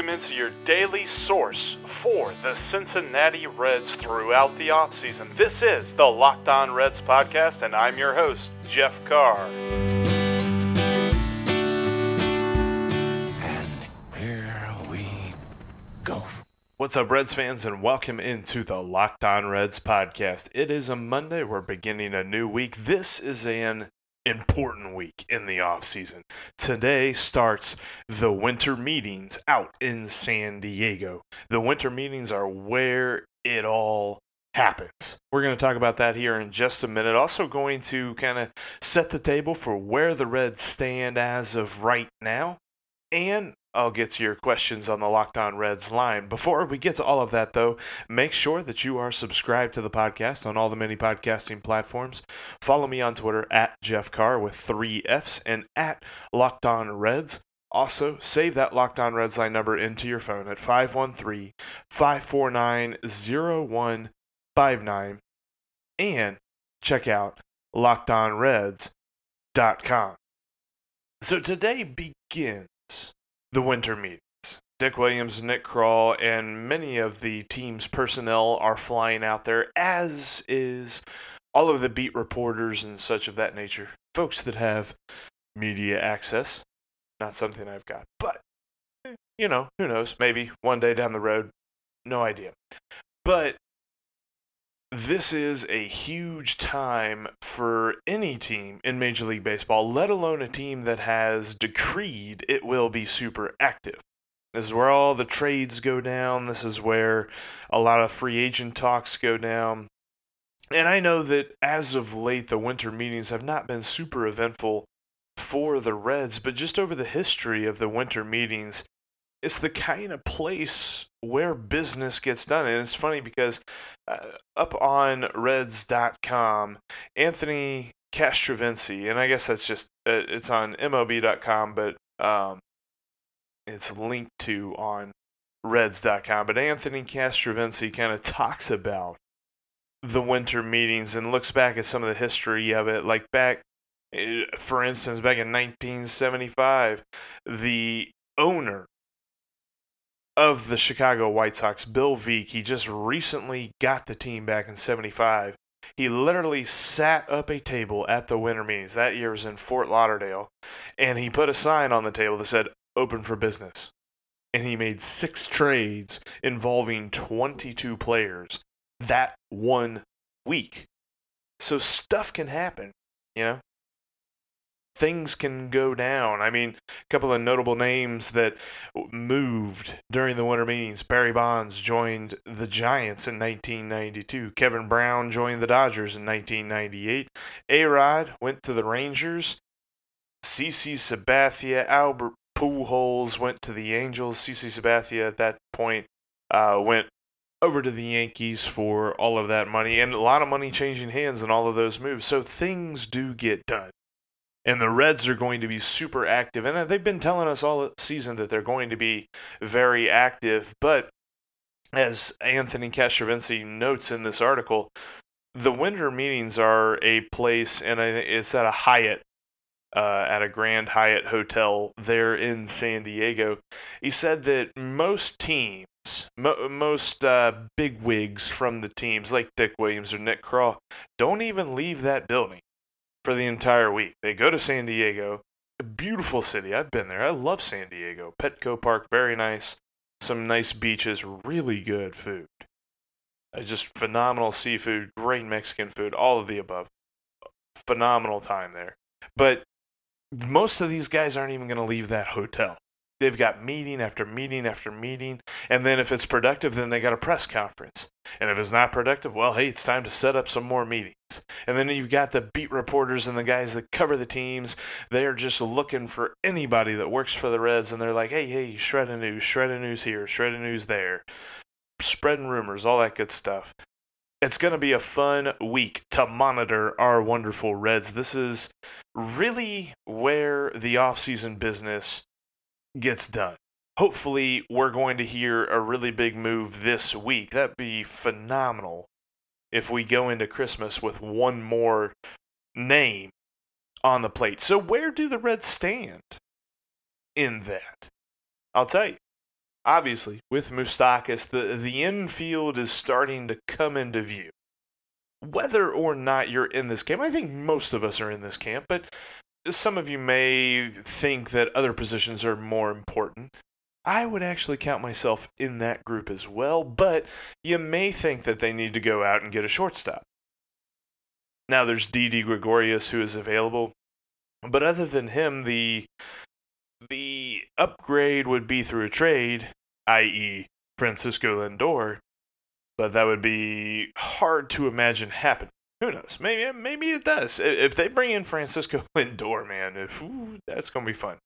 Welcome into your daily source for the Cincinnati Reds throughout the offseason. This is the Locked On Reds podcast, and I'm your host, Jeff Carr. And here we go. What's up, Reds fans, and welcome into the Locked On Reds podcast. It is a Monday. We're beginning a new week. This is an important week in the offseason. Today starts the winter meetings out in San Diego. The winter meetings are where it all happens. We're going to talk about that here in just a minute. Also, going to kind of set the table for where the Reds stand as of right now. And I'll get to your questions on the Locked On Reds line. Before we get to all of that, though, make sure that you are subscribed to the podcast on all the many podcasting platforms. Follow me on Twitter at Jeff Carr with three F's and at Locked On Reds. Also, save that Locked On Reds line number into your phone at 513 549 0159 and check out lockedonreds.com. So today begins the winter meetings. Dick Williams, Nick Krall, and many of the team's personnel are flying out there, as is all of the beat reporters and such of that nature. Folks that have media access. Not something I've got. But, you know, who knows? Maybe one day down the road. No idea. But this is a huge time for any team in Major League Baseball, let alone a team that has decreed it will be super active. This is where all the trades go down. This is where a lot of free agent talks go down. And I know that as of late, the winter meetings have not been super eventful for the Reds, but just over the history of the winter meetings, it's the kind of place where business gets done. And it's funny because uh, up on Reds.com, Anthony Castrovince, and I guess that's just, uh, it's on MLB.com, but um, it's linked to on Reds.com. But Anthony Castrovince kind of talks about the winter meetings and looks back at some of the history of it. Like back, eh, for instance, back in 1975, the owner of the Chicago White Sox, Bill Veeck, he just recently got the team back in 75. He literally sat up a table at the winter meetings. That year was in Fort Lauderdale. And he put a sign on the table that said, open for business. And he made six trades involving 22 players that one week. So stuff can happen, you know? Things can go down. I mean, a couple of notable names that moved during the winter meetings. Barry Bonds joined the Giants in 1992. Kevin Brown joined the Dodgers in 1998. A Rod went to the Rangers. CC Sabathia, Albert Pujols went to the Angels. CC Sabathia at that point uh, went over to the Yankees for all of that money and a lot of money changing hands in all of those moves. So things do get done and the Reds are going to be super active. And they've been telling us all season that they're going to be very active. But as Anthony Castrovince notes in this article, the winter meetings are a place, and it's at a Hyatt, uh, at a Grand Hyatt hotel there in San Diego. He said that most teams, mo- most uh, big wigs from the teams, like Dick Williams or Nick Krall, don't even leave that building for the entire week. They go to San Diego, a beautiful city. I've been there. I love San Diego. Petco Park, very nice. Some nice beaches, really good food. Uh, just phenomenal seafood, great Mexican food, all of the above. Phenomenal time there. But most of these guys aren't even going to leave that hotel. They've got meeting after meeting after meeting. And then if it's productive, then they got a press conference. And if it's not productive, well, hey, it's time to set up some more meetings. And then you've got the beat reporters and the guys that cover the teams. They're just looking for anybody that works for the Reds. And they're like, hey, hey, shred of news, shred news here, shred news there, spreading rumors, all that good stuff. It's going to be a fun week to monitor our wonderful Reds. This is really where the offseason business gets done. Hopefully, we're going to hear a really big move this week. That'd be phenomenal if we go into Christmas with one more name on the plate. So, where do the Reds stand in that? I'll tell you obviously, with Moustakas, the, the infield is starting to come into view. Whether or not you're in this camp, I think most of us are in this camp, but some of you may think that other positions are more important. I would actually count myself in that group as well, but you may think that they need to go out and get a shortstop. Now there's Didi Gregorius who is available, but other than him, the the upgrade would be through a trade, i.e., Francisco Lindor, but that would be hard to imagine happening. Who knows? Maybe maybe it does. If they bring in Francisco Lindor, man, if, ooh, that's gonna be fun.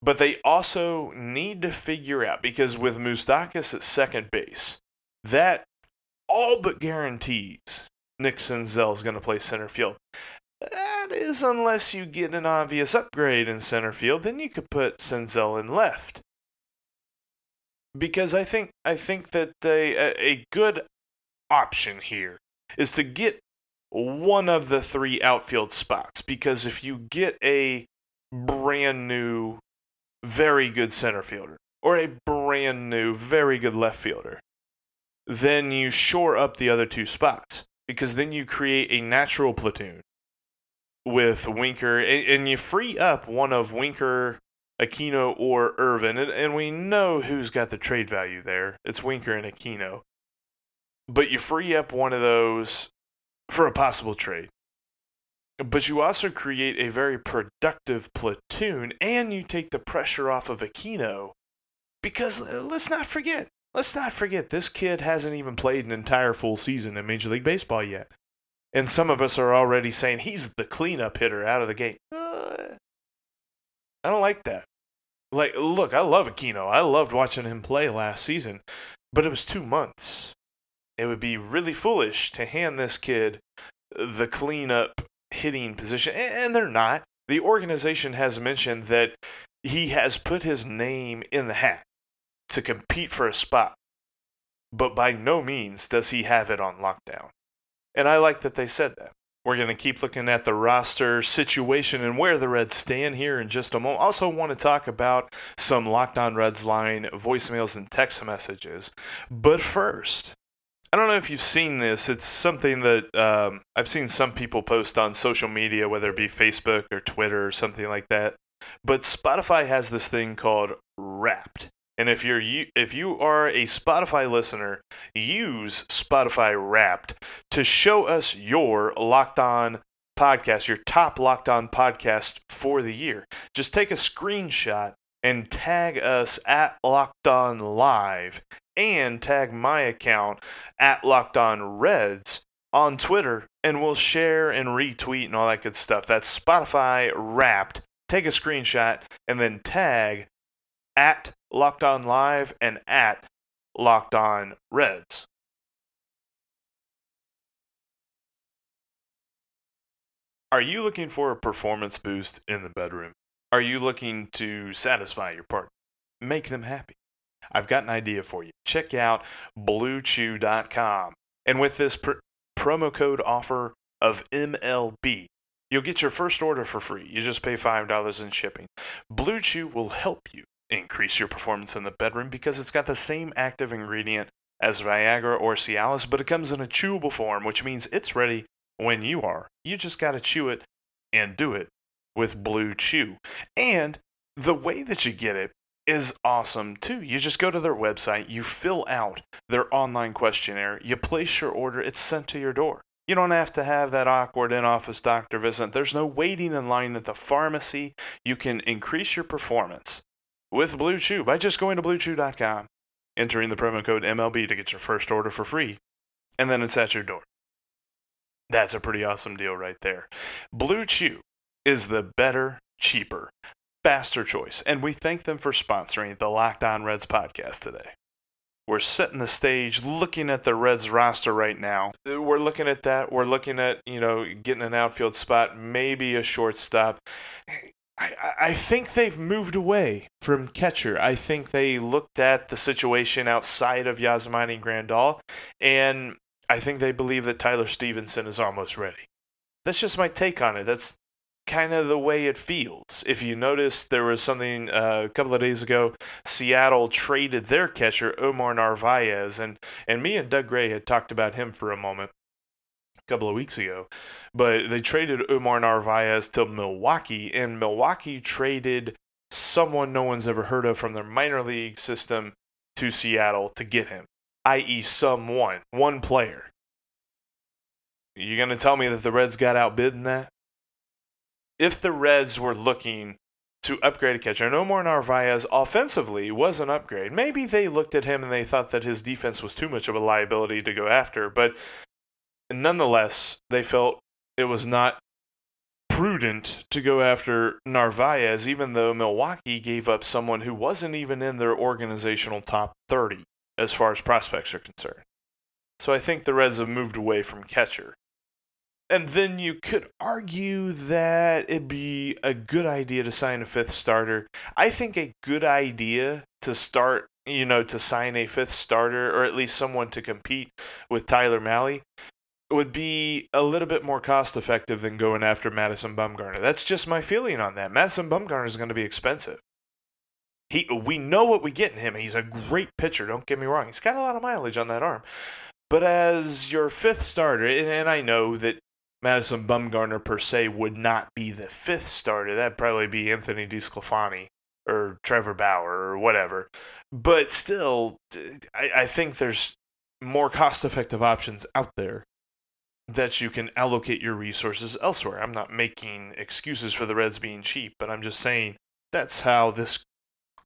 But they also need to figure out because with Moustakas at second base, that all but guarantees Nick Senzel is going to play center field. That is, unless you get an obvious upgrade in center field, then you could put Senzel in left. Because I think I think that a, a good option here is to get one of the three outfield spots. Because if you get a brand new, very good center fielder or a brand new, very good left fielder, then you shore up the other two spots. Because then you create a natural platoon with Winker, and, you free up one of Winker, Aquino, or Irvin, and, and we know who's got the trade value there. It's Winker and Aquino. But you free up one of those for a possible trade. But you also create a very productive platoon, and you take the pressure off of Aquino. Because let's not forget, let's not forget, this kid hasn't even played an entire full season in Major League Baseball yet. And some of us are already saying he's the cleanup hitter out of the gate. Uh, I don't like that. Like, look, I love Aquino. I loved watching him play last season, but it was two months. It would be really foolish to hand this kid the cleanup hitting position, and they're not. The organization has mentioned that he has put his name in the hat to compete for a spot, but by no means does he have it on lockdown. And I like that they said that. We're going to keep looking at the roster situation and where the Reds stand here in just a moment. Also, want to talk about some Locked On Reds line voicemails and text messages. But first, I don't know if you've seen this. It's something that um, I've seen some people post on social media, whether it be Facebook or Twitter or something like that. But Spotify has this thing called Wrapped. And if you're if you are a Spotify listener, use Spotify Wrapped to show us your Locked On podcast, your top Locked On podcast for the year. Just take a screenshot and tag us at Locked On Live and tag my account at Locked On Reds on Twitter, and we'll share and retweet and all that good stuff. That's Spotify Wrapped. Take a screenshot and then tag at Locked On Live and at Locked On Reds. Are you looking for a performance boost in the bedroom? Are you looking to satisfy your partner? Make them happy. I've got an idea for you. Check out bluechew.com. And with this pr- promo code offer of MLB, you'll get your first order for free. You just pay $5 in shipping. Blue Chew will help you increase your performance in the bedroom because it's got the same active ingredient as Viagra or Cialis, but it comes in a chewable form, which means it's ready when you are. You just got to chew it and do it with Blue Chew. And the way that you get it is awesome too. You just go to their website, you fill out their online questionnaire, you place your order, it's sent to your door. You don't have to have that awkward in office doctor visit. There's no waiting in line at the pharmacy. You can increase your performance with Blue Chew by just going to bluechew.com, entering the promo code MLB to get your first order for free, and then it's at your door. That's a pretty awesome deal right there. Blue Chew is the better, cheaper, faster choice, and we thank them for sponsoring the Locked On Reds podcast today. we're setting the stage, looking at the Reds roster right now. We're looking at that. We're looking at, you know, getting an outfield spot, maybe a shortstop. I, I think they've moved away from catcher. I think they looked at the situation outside of Yasmani Grandal, and I think they believe that Tyler Stephenson is almost ready. That's just my take on it. That's kind of the way it feels. If you notice, there was something uh, a couple of days ago. Seattle traded their catcher Omar Narvaez, and and me and Doug Gray had talked about him for a moment a couple of weeks ago. But they traded Omar Narvaez to Milwaukee, and Milwaukee traded someone no one's ever heard of from their minor league system to Seattle to get him, i.e., someone, one player. You gonna tell me that the Reds got outbid in that? If the Reds were looking to upgrade a catcher, and Omar Narvaez offensively was an upgrade. Maybe they looked at him and they thought that his defense was too much of a liability to go after, but nonetheless, they felt it was not prudent to go after Narvaez, even though Milwaukee gave up someone who wasn't even in their organizational top 30 as far as prospects are concerned. So I think the Reds have moved away from catcher. And then you could argue that it'd be a good idea to sign a fifth starter. I think a good idea to start, you know, to sign a fifth starter or at least someone to compete with Tyler Mahle would be a little bit more cost effective than going after Madison Bumgarner. That's just my feeling on that. Madison Bumgarner is going to be expensive. He, we know what we get in him. He's a great pitcher. Don't get me wrong. He's got a lot of mileage on that arm. But as your fifth starter, and, and I know that Madison Bumgarner per se would not be the fifth starter. That'd probably be Anthony DeSclafani or Trevor Bauer or whatever. But still, I, I think there's more cost effective options out there that you can allocate your resources elsewhere. I'm not making excuses for the Reds being cheap, but I'm just saying that's how this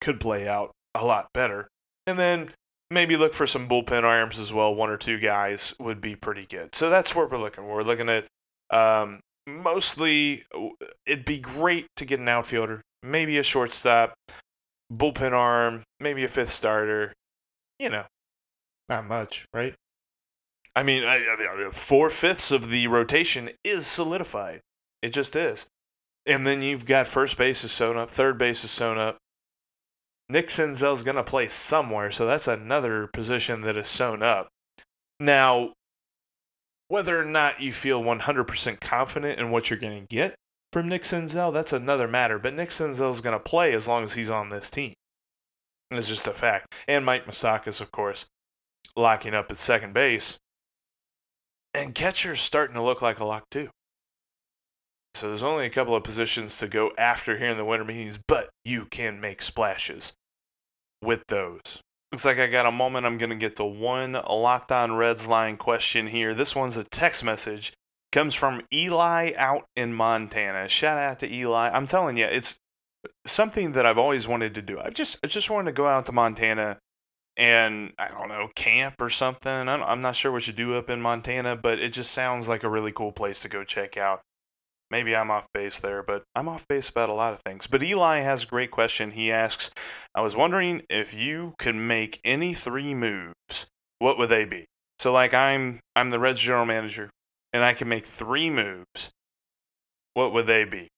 could play out a lot better. And then maybe look for some bullpen arms as well. One or two guys would be pretty good. So that's where we're looking. We're looking at um, mostly, it'd be great to get an outfielder, maybe a shortstop, bullpen arm, maybe a fifth starter. You know, not much, right? I mean, I, I, four fifths of the rotation is solidified. It just is. And then you've got first base is sewn up, third base is sewn up. Nick Senzel's going to play somewhere, so that's another position that is sewn up. Now, whether or not you feel 100% confident in what you're going to get from Nick Senzel, that's another matter. But Nick Senzel is going to play as long as he's on this team. And it's just a fact. And Mike Moustakas, of course, locking up at second base. And catcher's starting to look like a lock too. So there's only a couple of positions to go after here in the winter meetings, but you can make splashes with those. Looks like I got a moment. I'm going to get to one Locked On Reds line question here. This one's a text message. Comes from Eli out in Montana. Shout out to Eli. I'm telling you, it's something that I've always wanted to do. I just I just wanted to go out to Montana and I don't know camp or something. I'm not sure what you do up in Montana, but it just sounds like a really cool place to go check out. Maybe I'm off base there, but I'm off base about a lot of things. But Eli has a great question. He asks, I was wondering if you could make any three moves, what would they be? So like I'm I'm the Reds general manager and I can make three moves. What would they be?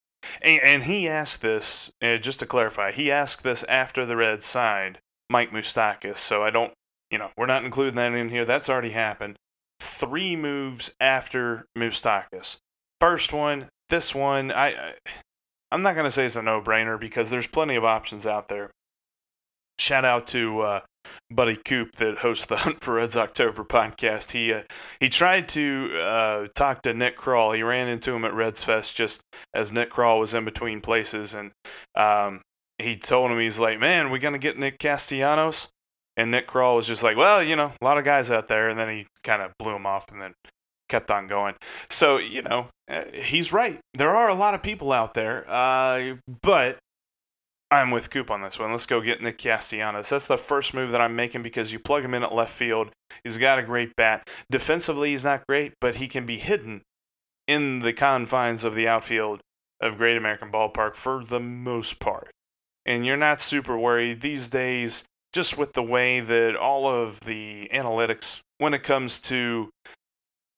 And, and he asked this, uh, just to clarify, he asked this after the Reds signed Mike Moustakas. So I don't, you know, we're not including that in here. That's already happened. Three moves after Moustakas. First one, this one, I, I I'm not gonna say it's a no-brainer because there's plenty of options out there. Shout out to uh, Buddy Coop that hosts the Hunt for Reds October podcast. He uh, he tried to uh, talk to Nick Krall. He ran into him at Reds Fest just as Nick Krall was in between places, and um, he told him he's like, "Man, we gonna get Nick Castellanos?" And Nick Krall was just like, "Well, you know, a lot of guys out there." And then he kind of blew him off, and then kept on going. So, you know, uh, he's right. There are a lot of people out there, uh, but I'm with Coop on this one. Let's go get Nick Castellanos. That's the first move that I'm making because you plug him in at left field. He's got a great bat. Defensively, he's not great, but he can be hidden in the confines of the outfield of Great American Ballpark for the most part. And you're not super worried. These days, just with the way that all of the analytics, when it comes to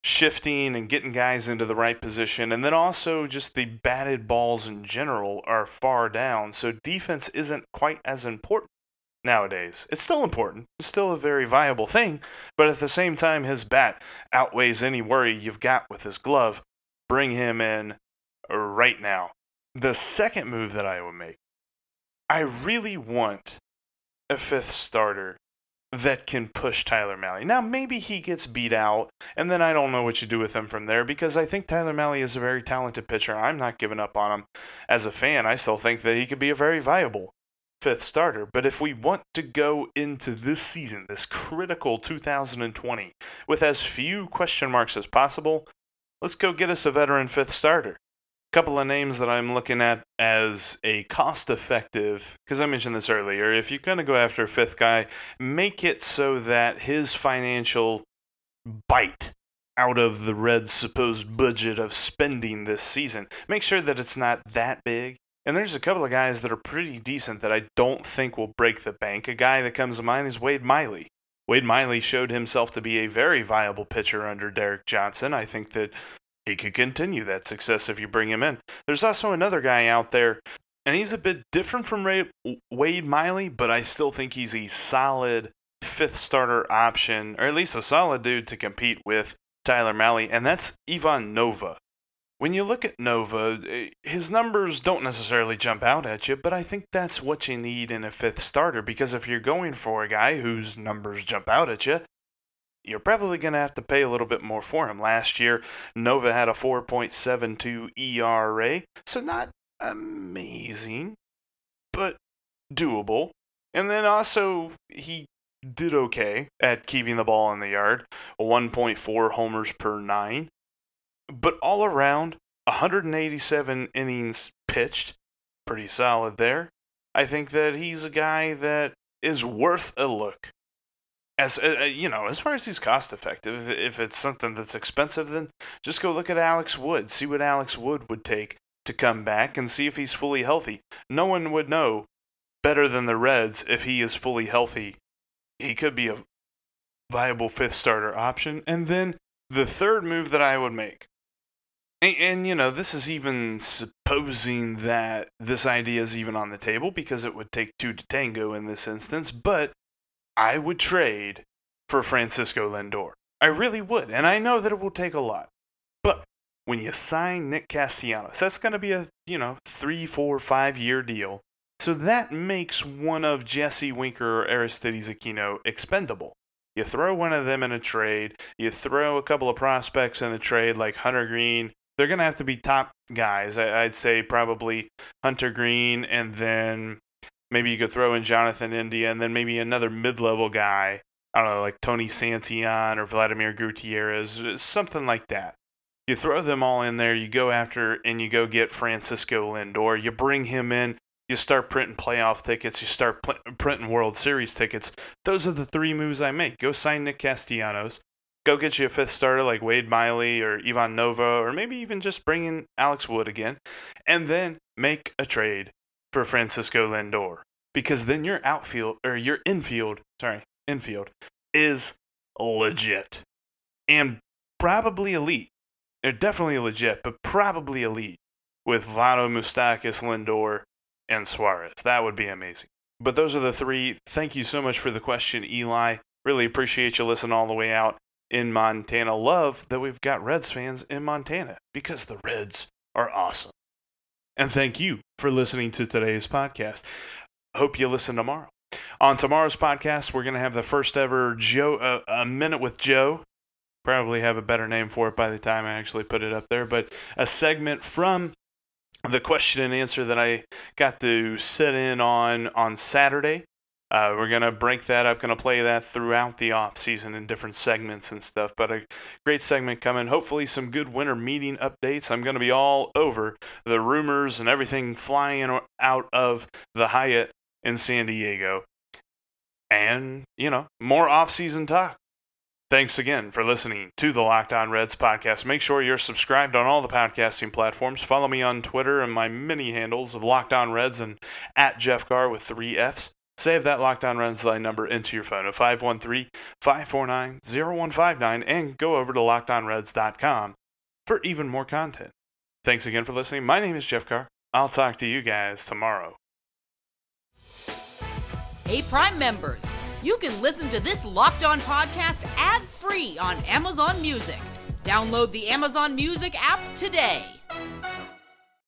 shifting and getting guys into the right position, and then also just the batted balls in general are far down. So defense isn't quite as important nowadays. It's still important, it's still a very viable thing, but at the same time, his bat outweighs any worry you've got with his glove. Bring him in right now. The second move that I would make, I really want a fifth starter that can push Tyler Mahle. Now, maybe he gets beat out, and then I don't know what you do with him from there because I think Tyler Mahle is a very talented pitcher. I'm not giving up on him as a fan. I still think that he could be a very viable fifth starter. But if we want to go into this season, this critical 2020, with as few question marks as possible, let's go get us a veteran fifth starter couple of names that I'm looking at as a cost effective, because I mentioned this earlier. If you're going to go after a fifth guy, make it so that his financial bite out of the Reds' supposed budget of spending this season, make sure that it's not that big. And there's a couple of guys that are pretty decent that I don't think will break the bank. A guy that comes to mind is Wade Miley. Wade Miley showed himself to be a very viable pitcher under Derek Johnson. I think that he could continue that success if you bring him in. There's also another guy out there, and he's a bit different from Ray, Wade Miley, but I still think he's a solid fifth starter option, or at least a solid dude to compete with Tyler Mahle, and that's Ivan Nova. When you look at Nova, eh, his numbers don't necessarily jump out at you, but I think that's what you need in a fifth starter because if you're going for a guy whose numbers jump out at you, you're probably going to have to pay a little bit more for him. Last year, Nova had a 4.72 ERA, so not amazing, but doable. And then also, he did okay at keeping the ball in the yard 1.4 homers per nine. But all around, 187 innings pitched. Pretty solid there. I think that he's a guy that is worth a look as uh, uh, you know, as far as he's cost effective, if it's something that's expensive, then just go look at Alex Wood. See what Alex Wood would take to come back and see if he's fully healthy. No one would know better than the Reds if he is fully healthy. He could be a viable fifth starter option. And then the third move that I would make, and, and, you know, this is even supposing that this idea is even on the table because it would take two to tango in this instance, but I would trade for Francisco Lindor. I really would. And I know that it will take a lot. But when you sign Nick Castellanos, that's going to be a, you know, three, four, five year deal. So that makes one of Jesse Winker or Aristides Aquino expendable. You throw one of them in a trade, you throw a couple of prospects in the trade like Hunter Greene. They're going to have to be top guys. I'd say probably Hunter Greene and then maybe you could throw in Jonathan India and then maybe another mid-level guy. I don't know, like Tony Santillan or Vladimir Gutierrez, something like that. You throw them all in there, you go after and you go get Francisco Lindor. You bring him in, you start printing playoff tickets, you start pl- printing World Series tickets. Those are the three moves I make. Go sign Nick Castellanos. Go get you a fifth starter like Wade Miley or Ivan Nova, or maybe even just bring in Alex Wood again. And then make a trade for Francisco Lindor because then your outfield or your infield, sorry, infield is legit and probably elite. They're definitely legit, but probably elite with Votto, Moustakas, Lindor, and Suarez. That would be amazing. But those are the three. Thank you so much for the question, Eli. Really appreciate you listening all the way out in Montana. Love that we've got Reds fans in Montana because the Reds are awesome. And thank you for listening to today's podcast. Hope you listen tomorrow. On tomorrow's podcast, we're going to have the first ever Joe, uh, a minute with Joe. Probably have a better name for it by the time I actually put it up there, but a segment from the question and answer that I got to sit in on on Saturday. Uh, we're gonna break that up, gonna play that throughout the off season in different segments and stuff. But a great segment coming. Hopefully, some good winter meeting updates. I'm gonna be all over the rumors and everything flying out of the Hyatt in San Diego, and you know more off season talk. Thanks again for listening to the Locked On Reds podcast. Make sure you're subscribed on all the podcasting platforms. Follow me on Twitter and my many handles of Locked On Reds and at Jeff Carr with three F's. Save that Locked On line number into your phone at 513-549-0159 and go over to lockedonreds.com for even more content. Thanks again for listening. My name is Jeff Carr. I'll talk to you guys tomorrow. Hey, Prime members, you can listen to this Locked On podcast ad free on Amazon Music. Download the Amazon Music app today.